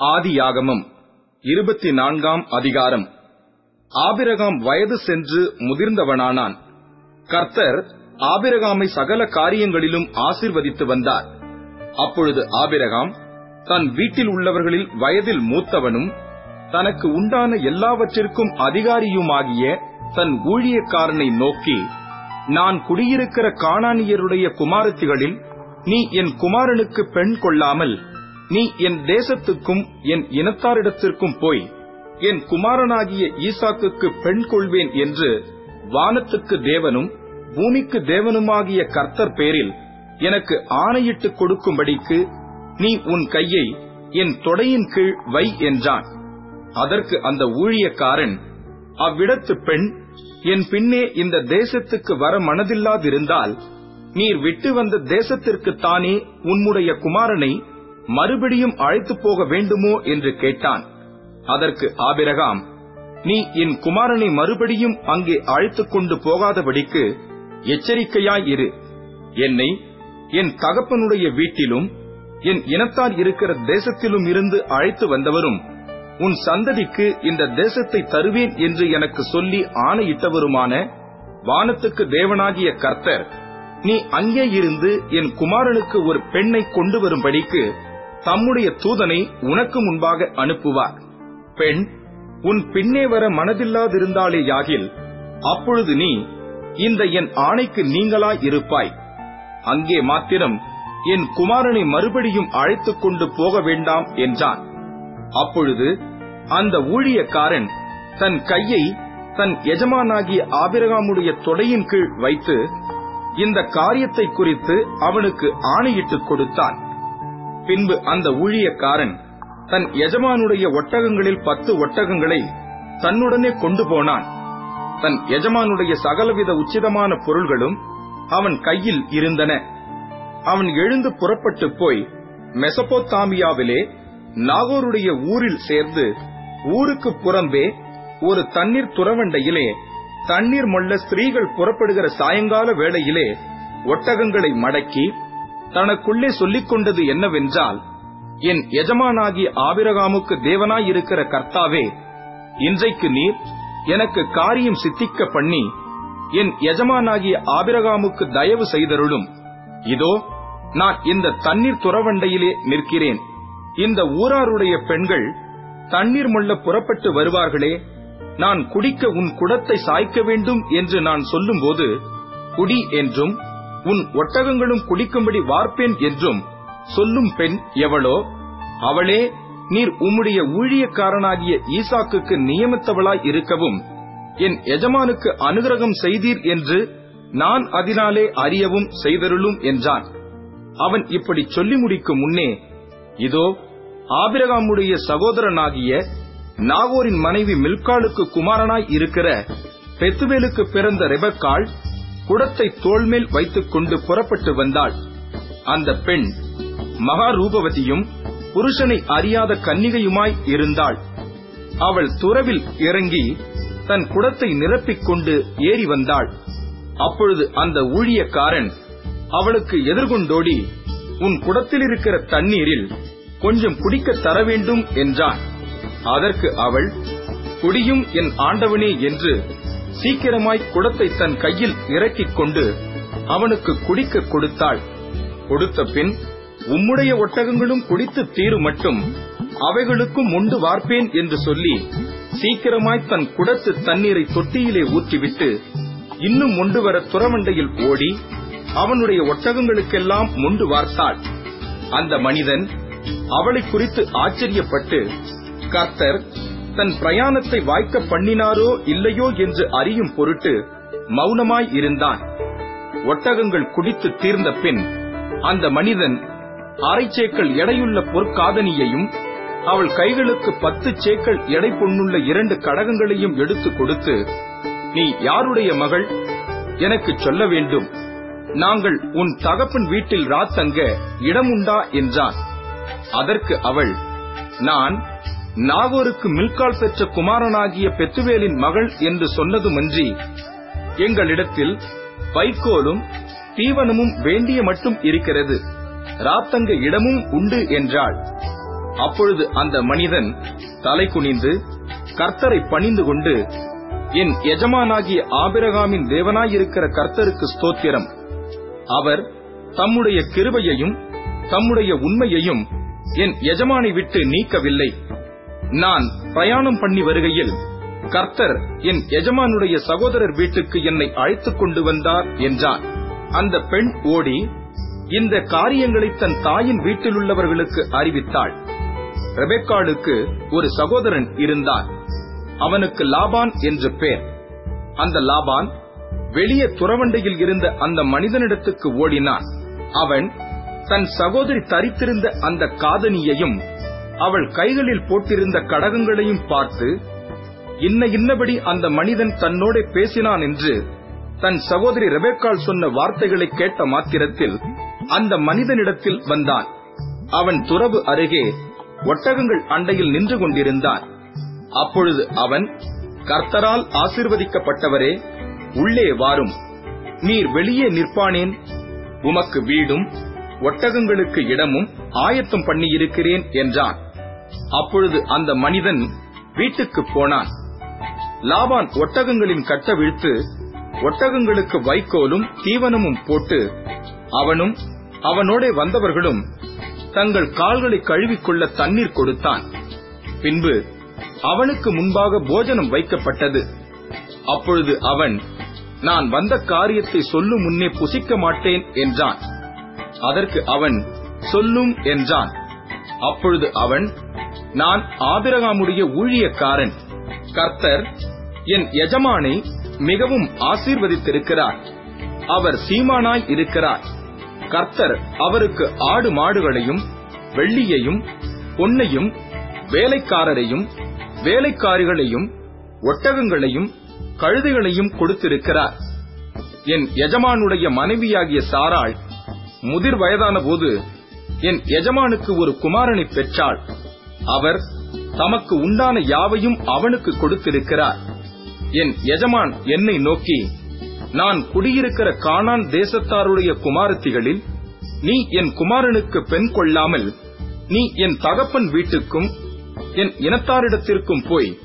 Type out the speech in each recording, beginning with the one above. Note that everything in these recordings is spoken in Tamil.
ஆதியாகமம் இருபத்தி நான்காம் அதிகாரம். ஆபிரகாம் வயது சென்று முதிர்ந்தவனானான். கர்த்தர் ஆபிரகாமை சகல காரியங்களிலும் ஆசிர்வதித்து வந்தார். அப்பொழுது ஆபிரகாம் தன் வீட்டில் உள்ளவர்களில் வயதில் மூத்தவனும் தனக்கு உண்டான எல்லாவற்றிற்கும் அதிகாரியுமாகிய தன் ஊழியக்காரனை நோக்கி நான் குடியிருக்கிற காணானியருடைய குமாரத்திகளில் நீ என் குமாரனுக்கு பெண் கொள்ளாமல் நீ என் தேசத்துக்கும் என் இனத்தாரிடத்திற்கும் போய் என் குமாரனாகிய ஈசாக்குக்கு பெண் கொள்வேன் என்று வானத்துக்கு தேவனும் பூமிக்கு தேவனுமாகிய கர்த்தர் பேரில் எனக்கு ஆணையிட்டுக் கொடுக்கும்படிக்கு நீ உன் கையை என் தொடையின் கீழ் வை என்றான். அதற்கு அந்த ஊழியக்காரன் அவ்விடத்து பெண் என் பின்னே இந்த தேசத்துக்கு வர மனதில்லாதிருந்தால் நீர் விட்டு வந்த தேசத்திற்குத்தானே உன்னுடைய குமாரனை மறுபடியும் அழைத்து போக வேண்டுமோ என்று கேட்டான். அதற்கு ஆபிரகாம் நீ என் குமாரனை மறுபடியும் அங்கே அழைத்துக் கொண்டு போகாதபடிக்கு எச்சரிக்கையாயிரு என்னை என் தகப்பனுடைய வீட்டிலும் என் இனத்தார் இருக்கிற தேசத்திலும் இருந்து அழைத்து வந்தவரும் உன் சந்ததிக்கு இந்த தேசத்தை தருவேன் என்று எனக்கு சொல்லி ஆணையிட்டவருமான வானத்துக்கு தேவனாகிய கர்த்தர் நீ அங்கே இருந்து என் குமாரனுக்கு ஒரு பெண்ணை கொண்டு வரும்படிக்கு தம்முடைய தூதனை உனக்கு முன்பாக அனுப்புவார். பெண் உன் பின்னே வர மனதில்லாதிருந்தாலே யாகில் அப்பொழுது நீ இந்த என் ஆணைக்கு நீங்களா இருப்பாய். அங்கே மாத்திரம் என் குமாரனை மறுபடியும் அழைத்துக் கொண்டு போக வேண்டாம் என்றான். அப்பொழுது அந்த ஊழியக்காரன் தன் கையை தன் எஜமானாகிய ஆபிரகாமுடைய தொடையின் கீழ் வைத்து இந்த காரியத்தை குறித்து அவனுக்கு ஆணையிட்டுக் கொடுத்தான். பின்பு அந்த ஊழியக்காரன் தன் எஜமானுடைய ஒட்டகங்களில் பத்து ஒட்டகங்களை தன்னுடனே கொண்டு போனான். தன் எஜமானுடைய சகலவித உச்சிதமான பொருள்களும் அவன் கையில் இருந்தன. அவன் எழுந்து புறப்பட்டு போய் மெசபோத்தாமியாவிலே நாகோருடைய ஊரில் சேர்ந்து ஊருக்கு புறம்பே ஒரு தண்ணீர் துறவண்டையிலே தண்ணீர் மொள்ள ஸ்திரீகள் புறப்படுகிற சாயங்கால வேளையிலே ஒட்டகங்களை மடக்கி தனக்குள்ளே சொல்லிக் கொண்டது என்னவென்றால் என் எஜமானாகி ஆபிரகாமுக்கு தேவனாயிருக்கிற கர்த்தாவே இன்றைக்கு நீர் எனக்கு காரியம் சித்திக்க பண்ணி என் எஜமானாகிய ஆபிரகாமுக்கு தயவு செய்தருளும். இதோ நான் இந்த தண்ணீர் துறவண்டையிலே நிற்கிறேன். இந்த ஊராருடைய பெண்கள் தண்ணீர் முள்ள புறப்பட்டு வருவார்களே நான் குடிக்க உன் குடத்தை சாய்க்க வேண்டும் என்று நான் சொல்லும்போது குடி என்றும் உன் ஒட்டகங்களும் குடிக்கும்படி வார்ப்பேன் என்றும் சொல்லும் பெண் எவளோ? அவளே நீர் உம்முடைய ஊழியக்காரனாகிய ஈசாக்குக்கு நியமித்தவளாய் இருக்கவும் என் எஜமானுக்கு அனுகிரகம் செய்தீர் என்று நான் அதனாலே அறியவும் செய்தருளும் என்றான். அவன் இப்படி சொல்லி முடிக்கும் முன்னே இதோ ஆபிரகாமுடைய சகோதரனாகிய நாகோரின் மனைவி மில்காலுக்கு குமாரனாய் இருக்கிற பெத்துவேலுக்கு பிறந்த ரெபக்காள் குடத்தை தோள்மேல் வைத்துக் கொண்டு புறப்பட்டு வந்தாள். அந்த பெண் மகாரூபவதியும் புருஷனை அறியாத கன்னிகையுமாய் இருந்தாள். அவள் துறவில் இறங்கி தன் குடத்தை நிரப்பிக் கொண்டு ஏறி வந்தாள். அப்பொழுது அந்த ஊழியக்காரன் அவளுக்கு எதிர்கொண்டோடி உன் குடத்தில் இருக்கிற தண்ணீரில் கொஞ்சம் குடிக்க தர வேண்டும் என்றான். அதற்கு அவள் குடியும் என் ஆண்டவனே என்று சீக்கிரமாய் குடத்தை தன் கையில் இறக்கிக் கொண்டு அவனுக்கு குடிக்க கொடுத்தாள். கொடுத்த பின் உம்முடைய ஒட்டகங்களும் குடித்து தீரு மட்டும் அவைகளுக்கும் உண்டு வார்ப்பேன் என்று சொல்லி சீக்கிரமாய் தன் குடத்து தண்ணீரை தொட்டியிலே ஊற்றிவிட்டு இன்னும் மொண்டு வர துறவண்டையில் ஓடி அவனுடைய ஒட்டகங்களுக்கெல்லாம் முண்டு வார்த்தாள். அந்த மனிதன் அவளை குறித்து ஆச்சரியப்பட்டு கர்த்தர் தன் பிரயாணத்தை வாய்க்க பண்ணினாரோ இல்லையோ என்று அறியும் பொருட்டு மௌனமாய் இருந்தான். ஒட்டகங்கள் குடித்து தீர்ந்த பின் அந்த மனிதன் அரை சேக்கல் எடையுள்ள பொற்காதனியையும் அவள் கைகளுக்கு பத்து சேக்கள் எடை பொண்ணுள்ள இரண்டு கடகங்களையும் எடுத்து கொடுத்து நீ யாருடைய மகள்? எனக்கு சொல்ல வேண்டும். நாங்கள் உன் தகப்பன் வீட்டில் ராத்தங்க இடமுண்டா? என்றான். அதற்கு அவள் நான் நாகோருக்கு மில்கால் பெற்ற குமாரனாகிய பெத்துவேலின் மகள் என்று சொன்னதுமன்றி எங்களிடத்தில் வைக்கோலும் தீவனமும் வேண்டிய மட்டும் இருக்கிறது. ராத்தங்க இடமும் உண்டு என்றாள். அப்பொழுது அந்த மனிதன் தலை குனிந்து கர்த்தரை பணிந்து கொண்டு என் எஜமானாகிய ஆபிரகாமின் தேவனாயிருக்கிற கர்த்தருக்கு ஸ்தோத்திரம். அவர் தம்முடைய கிருபையையும் தம்முடைய உண்மையையும் என் எஜமானை விட்டு நீக்கவில்லை. நான் பிரயாணம் பண்ணி வருகையில் கர்த்தர் என் எஜமானுடைய சகோதரர் வீட்டுக்கு என்னை அழைத்துக் கொண்டு வந்தார் என்றான் அந்த பெண் ஓடி இந்த காரியங்களை தன் தாயின் வீட்டில் உள்ளவர்களுக்கு அறிவித்தாள். ரெபெக்காளுக்கு ஒரு சகோதரன் இருந்தான். அவனுக்கு லாபான் என்று பெயர் அந்த லாபான் வெளியே துறவண்டையில் இருந்த அந்த மனிதனிடத்துக்கு ஓடினான். அவன் தன் சகோதரி தரித்திருந்த அந்த காதனியையும் அவள் கைகளில் போட்டிருந்த கடகங்களையும் பார்த்து இன்ன இன்னபடி அந்த மனிதன் தன்னோட பேசினான் என்று தன் சகோதரி ரெபேக்கால் சொன்ன வார்த்தைகளை கேட்ட மாத்திரத்தில் அந்த மனிதனிடத்தில் வந்தான். அவன் துறவு அருகே ஒட்டகங்கள் அண்டையில் நின்று கொண்டிருந்தான். அப்பொழுது அவன் கர்த்தரால் ஆசிர்வதிக்கப்பட்டவரே உள்ளே வாரும். நீர் வெளியே நிற்பானேன். உமக்கு வீடும் ஒட்டகங்களுக்கு இடமும் ஆயத்தம் பண்ணியிருக்கிறேன் என்றான். அப்பொழுது அந்த மனிதன் வீட்டுக்கு போனான். லாபான் ஒட்டகங்களின் கட்ட விழுத்து ஒட்டகங்களுக்கு வைக்கோலும் தீவனமும் போட்டு அவனும் அவனோட வந்தவர்களும் தங்கள் கால்களை கழுவிக்கொள்ள தண்ணீர் கொடுத்தான். பின்பு அவனுக்கு முன்பாக போஜனம் வைக்கப்பட்டது. அப்பொழுது அவன் நான் வந்த காரியத்தை சொல்லும் முன்னே புசிக்க மாட்டேன் என்றான். அதற்கு அவன் சொல்லும் என்றான். அப்பொழுது அவன் நான் ஆபிரகாமுடைய ஊழியக்காரன். கர்த்தர் என் எஜமானை மிகவும் ஆசீர்வதித்திருக்கிறார். அவர் சீமானாய் இருக்கிறார். கர்த்தர் அவருக்கு ஆடு மாடுகளையும் வெள்ளியையும் பொன்னையும் வேலைக்காரரையும் வேலைக்காரிகளையும் ஒட்டகங்களையும் கழுதைகளையும் கொடுத்திருக்கிறார். என் எஜமானுடைய மனைவியாகிய சாராள் முதிர் வயதான போது என் எஜமானுக்கு ஒரு குமாரனை பெற்றாள். அவர் தமக்கு உண்டான யாவையும் அவனுக்கு கொடுத்திருக்கிறார். என் எஜமான் என்னை நோக்கி நான் குடியிருக்கிற கானான் தேசத்தாருடைய குமாரத்திகளில் நீ என் குமாரனுக்கு பெண் கொள்ளாமல் நீ என் தகப்பன் வீட்டுக்கும் என் இனத்தாரிடத்திற்கும் போய்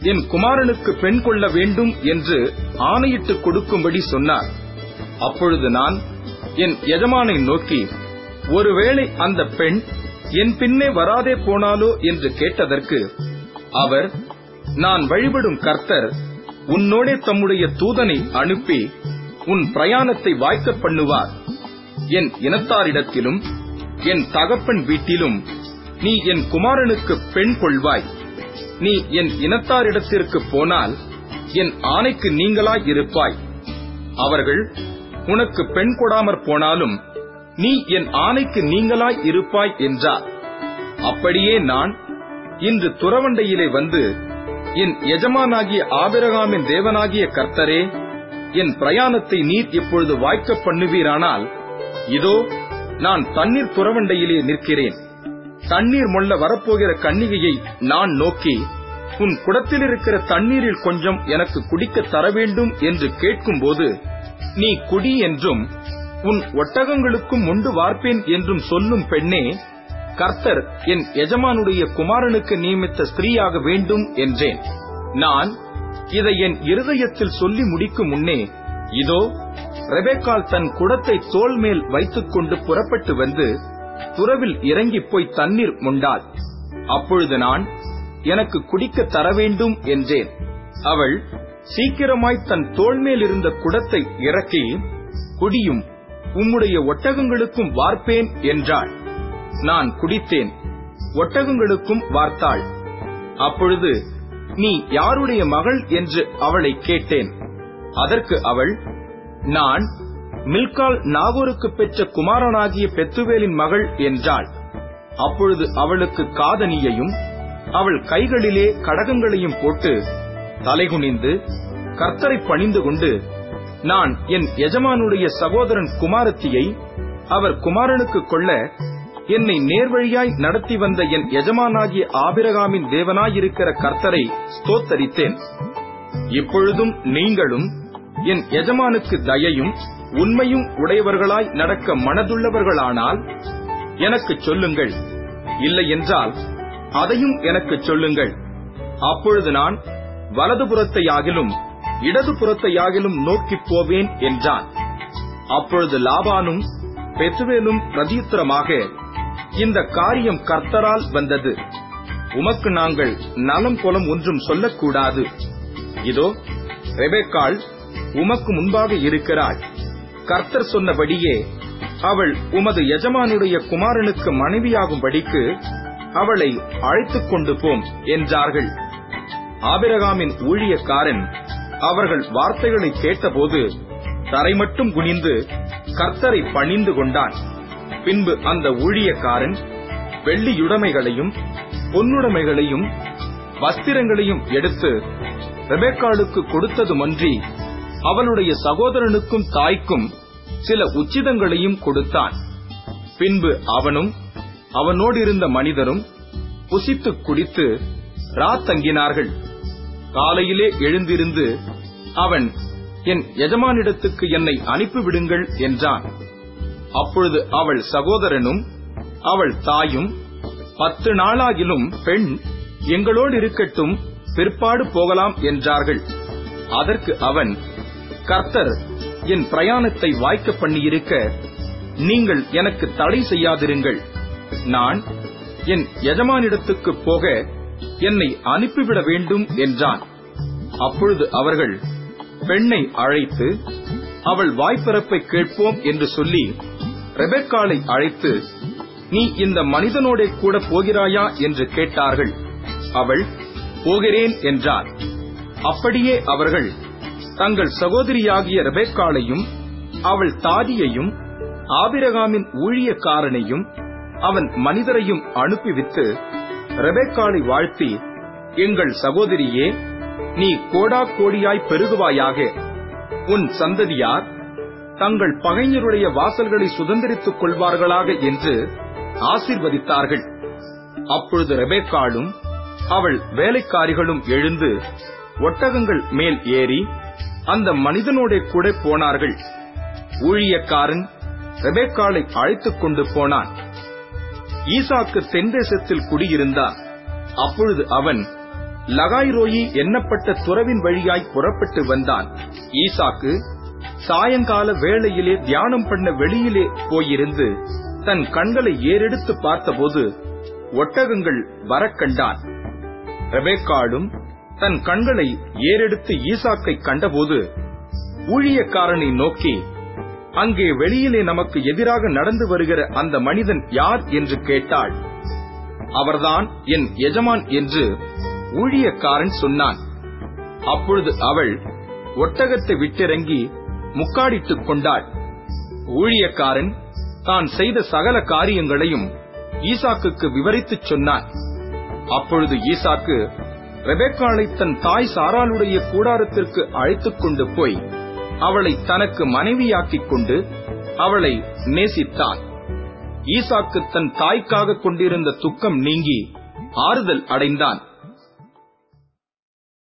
என் குமாரனுக்கு பெண் கொள்ள வேண்டும் என்று ஆணையிட்டு கொடுக்கும்படி சொன்னார். அப்பொழுது நான் என் எஜமானை நோக்கி ஒருவேளை அந்த பெண் என் பின்னே வராதே போனாலோ என்று கேட்டதற்கு அவர் நான் வழிபடும் கர்த்தர் உன்னோடே தம்முடைய தூதனை அனுப்பி உன் பிரயாணத்தை வாய்க்க பண்ணுவார். என் இனத்தாரிடத்திலும் என் தகப்பன் வீட்டிலும் நீ என் குமாரனுக்கு பெண் கொள்வாய். நீ என் இனத்தாரிடத்திற்கு போனால் என் ஆணைக்கு நீங்களாய் இருப்பாய். அவர்கள் உனக்கு பெண் கொடாமற் போனாலும் நீ என் ஆணைக்கு நீங்களாய் இருப்பாய் என்றார். அப்படியே நான் இன்று துறவண்டையிலே வந்து என் எஜமானாகிய ஆபிரகாமின் தேவனாகிய கர்த்தரே என் பிரயாணத்தை நீர் இப்பொழுது வாய்க்க பண்ணுவீரானால் இதோ நான் தண்ணீர் துறவண்டையிலே நிற்கிறேன். தண்ணீர் மொல்ல வரப்போகிற கன்னிகையை நான் நோக்கி உன் குடத்தில் இருக்கிற தண்ணீரில் கொஞ்சம் எனக்கு குடிக்க தர வேண்டும் என்று கேட்கும்போது நீ குடி என்றும் உன் ஒட்டகங்களுக்கும் உண்டு வார்ப்பேன் என்றும் சொல்லும் பெண்ணே கர்த்தர் என் எஜமானுடைய குமாரனுக்கு நியமித்த ஸ்திரீயாக வேண்டும் என்றேன். நான் இதை என் இருதயத்தில் சொல்லி முடிக்கும் முன்னே இதோ ரெபேக்கால் தன் குடத்தை தோல் மேல் வைத்துக் கொண்டு புறப்பட்டு வந்து துறவில் இறங்கிப் போய் தண்ணீர் முண்டாள். அப்பொழுது நான் எனக்கு குடிக்க தர வேண்டும் என்றேன். அவள் சீக்கிரமாய் தன் தோள் மேல் இருந்த குடத்தை இறக்கி குடியும் உம்முடைய ஒட்டகங்களுக்கும் வார்ப்பேன் என்றாள். நான் குடித்தேன். ஒட்டகங்களுக்கும் வார்த்தாள். அப்பொழுது நீ யாருடைய மகள் என்று அவளை கேட்டேன். அதற்கு அவள் நான் மில்கால் நாகூருக்கு பெற்ற குமாரனாகிய பெத்துவேலின் மகள் என்றாள். அப்பொழுது அவளுக்கு காதனியையும் அவள் கைகளிலே கடகங்களையும் போட்டு தலைகுனிந்து கர்த்தரை பணிந்து கொண்டு நான் என் எஜமானுடைய சகோதரன் குமாரத்தியை அவர் குமாரனுக்கு கொள்ள என்னை நேர்வழியாய் நடத்தி வந்த என் எஜமானாகிய ஆபிரகாமின் தேவனாயிருக்கிற கர்த்தரை ஸ்தோத்தரித்தேன். இப்பொழுதும் நீங்களும் என் எஜமானுக்கு தயையும் உண்மையும் உடையவர்களாய் நடக்க மனதுள்ளவர்களானால் எனக்கு சொல்லுங்கள். இல்லையென்றால் அதையும் எனக்கு சொல்லுங்கள். அப்பொழுது நான் வலதுபுறத்தையாகிலும் இடதுபுறத்தையாகிலும் நோக்கிப் போவேன் என்றான். அப்பொழுது லாபானும் பெத்துவேலும் பிரதியுத்தரமாக இந்த காரியம் கர்த்தரால் வந்தது. உமக்கு நாங்கள் நலம் குலம் ஒன்றும் சொல்லக்கூடாது. இதோ ரெபேக்காள் உமக்கு முன்பாக இருக்கிறாள். கர்த்தர் சொன்னபடியே அவள் உமது எஜமானுடைய குமாரனுக்கு மனைவியாகும்படிக்கு அவளை அழைத்துக் கொண்டு போம் என்றார்கள். ஆபிரகாமின் ஊழியக்காரன் அவர்கள் வார்த்தைகளை கேட்டபோது தரை மட்டும் குனிந்து கர்த்தரை பணிந்து கொண்டான். பின்பு அந்த ஊழியக்காரன் வெள்ளியுடைமைகளையும் பொன்னுடைமைகளையும் வஸ்திரங்களையும் எடுத்து ரெபேக்காளுக்கு கொடுத்ததுமன்றி அவளுடைய சகோதரனுக்கும் தாய்க்கும் சில உச்சிதங்களையும் கொடுத்தான். பின்பு அவனும் அவனோடிருந்த மனிதரும் புசித்து குடித்து ராத்தங்கினார்கள். காலையிலே எழுந்திருந்து அவன் என் எஜமானிடத்துக்கு என்னை அனுப்பிவிடுங்கள் என்றான். அப்பொழுது அவள் சகோதரனும் அவள் தாயும் பத்து நாளாகிலும் பெண் எங்களோடு இருக்கட்டும் பிற்பாடு போகலாம் என்றார்கள். அதற்கு அவன் கர்த்தர் என் பிரயாணத்தை வாய்க்க பண்ணியிருக்க நீங்கள் எனக்கு தடை செய்யாதிருங்கள். நான் என் எஜமானிடத்துக்கு போக என்னை அனுப்பிவிட வேண்டும் என்றான். அப்பொழுது அவர்கள் பெண்ணை அழைத்து அவள் வாய்ப்பிறப்பை கேட்போம் என்று சொல்லி ரெபெக்காலை அழைத்து நீ இந்த மனிதனோட கூட போகிறாயா? என்று கேட்டார்கள். அவள் போகிறேன் என்றார். அப்படியே அவர்கள் தங்கள் சகோதரியாகிய ரெபெக்காளையும் அவள் தாதியையும் ஆபிரகாமின் ஊழியக்காரனையும் அவன் மனிதரையும் அனுப்பிவித்து ரெபேக்காலை வாழ்த்தி எங்கள் சகோதரியே நீ கோடா கோடியாய் பெருகுவாயாக. உன் சந்ததியார் தங்கள் பகைஞருடைய வாசல்களை சுதந்திரித்துக் கொள்வார்களாக என்று ஆசிர்வதித்தார்கள். அப்பொழுது ரெபேக்காலும் அவள் வேலைக்காரிகளும் எழுந்து ஒட்டகங்கள் மேல் ஏறி அந்த மனிதனோட கூட போனார்கள். ஊழியக்காரன் ரெபேக்காலை அழைத்துக் கொண்டு போனான். ஈசாக்கு செந்தேசத்தில் குடியிருந்தான். அப்பொழுது அவன் லகாய்ரோயி எண்ணப்பட்ட துறவின் வழியாய் புறப்பட்டு வந்தான். ஈசாக்கு சாயங்கால வேளையிலே தியானம் பண்ண வெளியிலே போயிருந்து தன் கண்களை ஏறெடுத்து பார்த்தபோது ஒட்டகங்கள் வரக்கண்டான் ரெபேக்காளும் தன் கண்களை ஏறெடுத்து ஈசாக்கை கண்டபோது ஊழியக்காரனை நோக்கி அங்கே வெளியிலே நமக்கு எதிராக நடந்து வருகிற அந்த மனிதன் யார் என்று கேட்டாள். அவர்தான் என் எஜமான் என்று ஊழியக்காரன் சொன்னான். அப்பொழுது அவள் ஒட்டகத்தை விட்டிறங்கி முக்காடித்துக் கொண்டாள். ஊழியக்காரன் தான் செய்த சகல காரியங்களையும் ஈசாக்குக்கு விவரித்துச் சொன்னான். அப்பொழுது ஈசாக்கு ரெபெக்காளை தன் தாய் சாராளுடைய கூடாரத்திற்கு அழைத்துக் கொண்டு போய் அவளை தனக்கு மனைவியாக்கிக் கொண்டு அவளை நேசித்தான் ஈசாக்கு தன் தாய்க்காக கொண்டிருந்த துக்கம் நீங்கி ஆறுதல் அடைந்தான்.